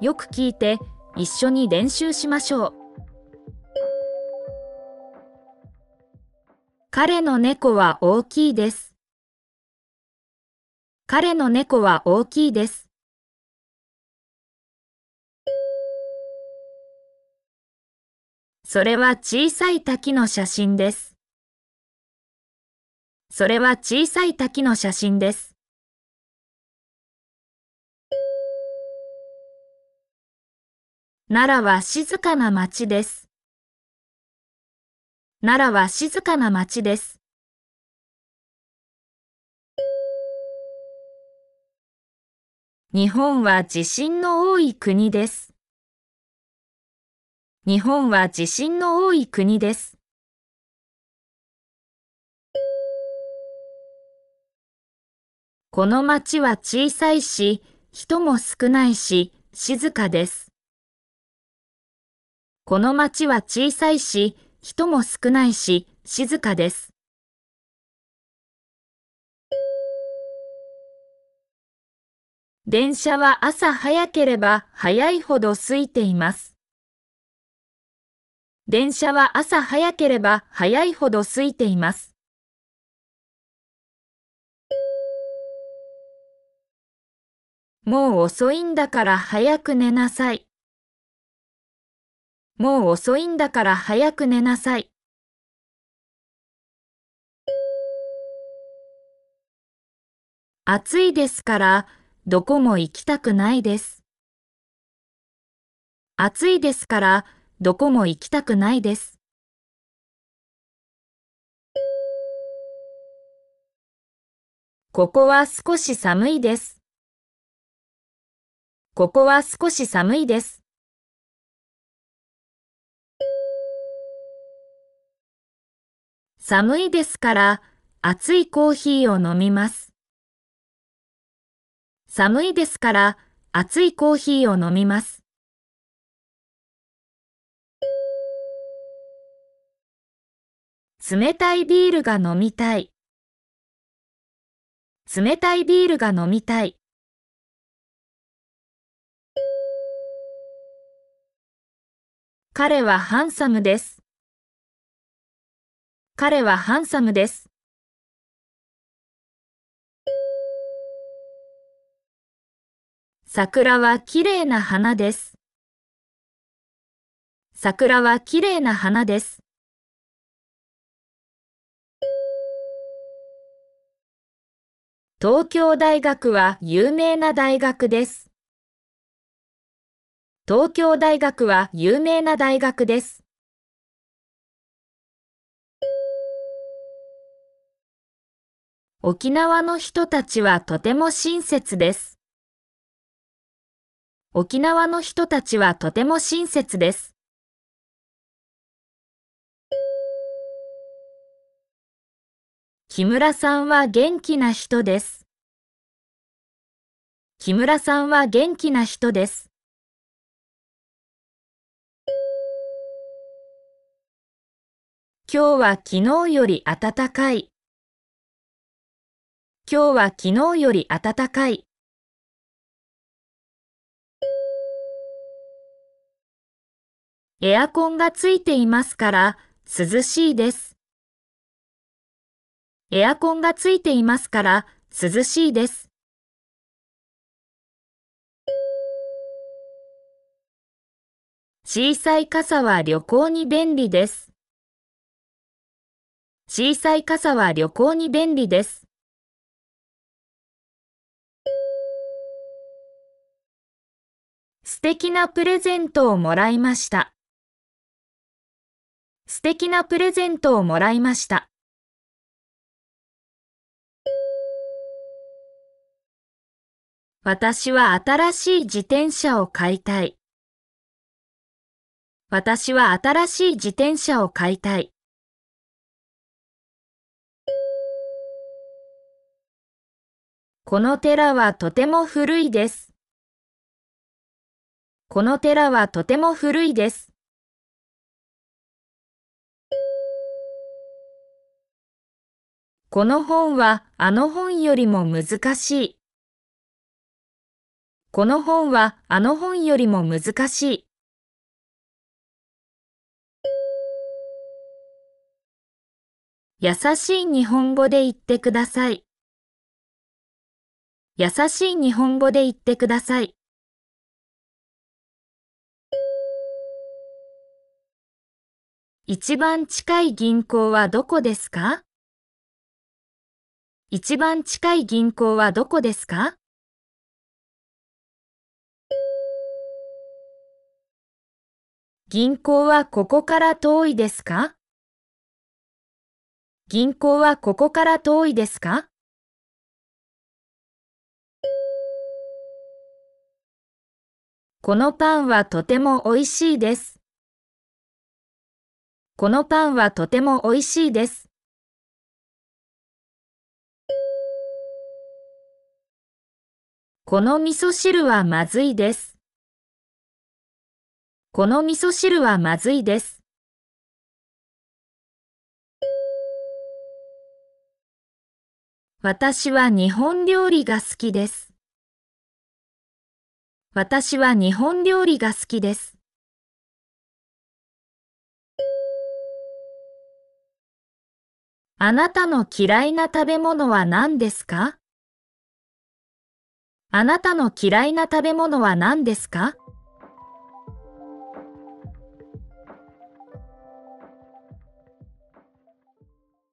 よく聞いて一緒に練習しましょう。彼の猫は大きいです。彼の猫は大きいです。それは小さい滝の写真です。それは小さい滝の写真です。奈良は静かな町です。奈良は静かな町です。日本は地震の多い国です。日本は地震の多い国です。この町は小さいし、人も少ないし、静かです。この町は小さいし、人も少ないし、静かです。電車は朝早ければ早いほど空いています。電車は朝早ければ早いほど空いています。もう遅いんだから早く寝なさい。もう遅いんだから早く寝なさい。暑いですからどこも行きたくないです。暑いですからどこも行きたくないです。ここは少し寒いです。ここは少し寒いです。寒いですから熱いコーヒーを飲みます。寒いですから熱いコーヒーを飲みます。冷たいビールが飲みたい。冷たいビールが飲みたい。彼はハンサムです。彼はハンサムです。桜はきれいな花です。桜はきれいな花です。東京大学は有名な大学です。東京大学は有名な大学です。沖縄の人たちはとても親切です。沖縄の人たちはとても親切です。木村さんは元気な人です。木村さんは元気な人です。今日は昨日より暖かい。今日は昨日より暖かい。エアコンがついていますから涼しいです。エアコンがついていますから涼しいです。小さい傘は旅行に便利です。小さい傘は旅行に便利です。素敵なプレゼントをもらいました。素敵なプレゼントをもらいました。私は新しい自転車を買いたい。私は新しい自転車を買いたい。この寺はとても古いです。この寺はとても古いです。この本はあの本よりも難しい。この本はあの本よりも難しい。優しい日本語で言ってください。優しい日本語で言ってください。一番近い銀行はどこですか？一番近い銀行はどこですか？銀行はここから遠いですか？銀行はここから遠いですか？このパンはとても美味しいです。このパンはとても美味しいです。この味噌汁はまずいです。この味噌汁はまずいです。私は日本料理が好きです。私は日本料理が好きです。あなたの嫌いな食べ物は何ですか？あなたの嫌いな食べ物は何ですか？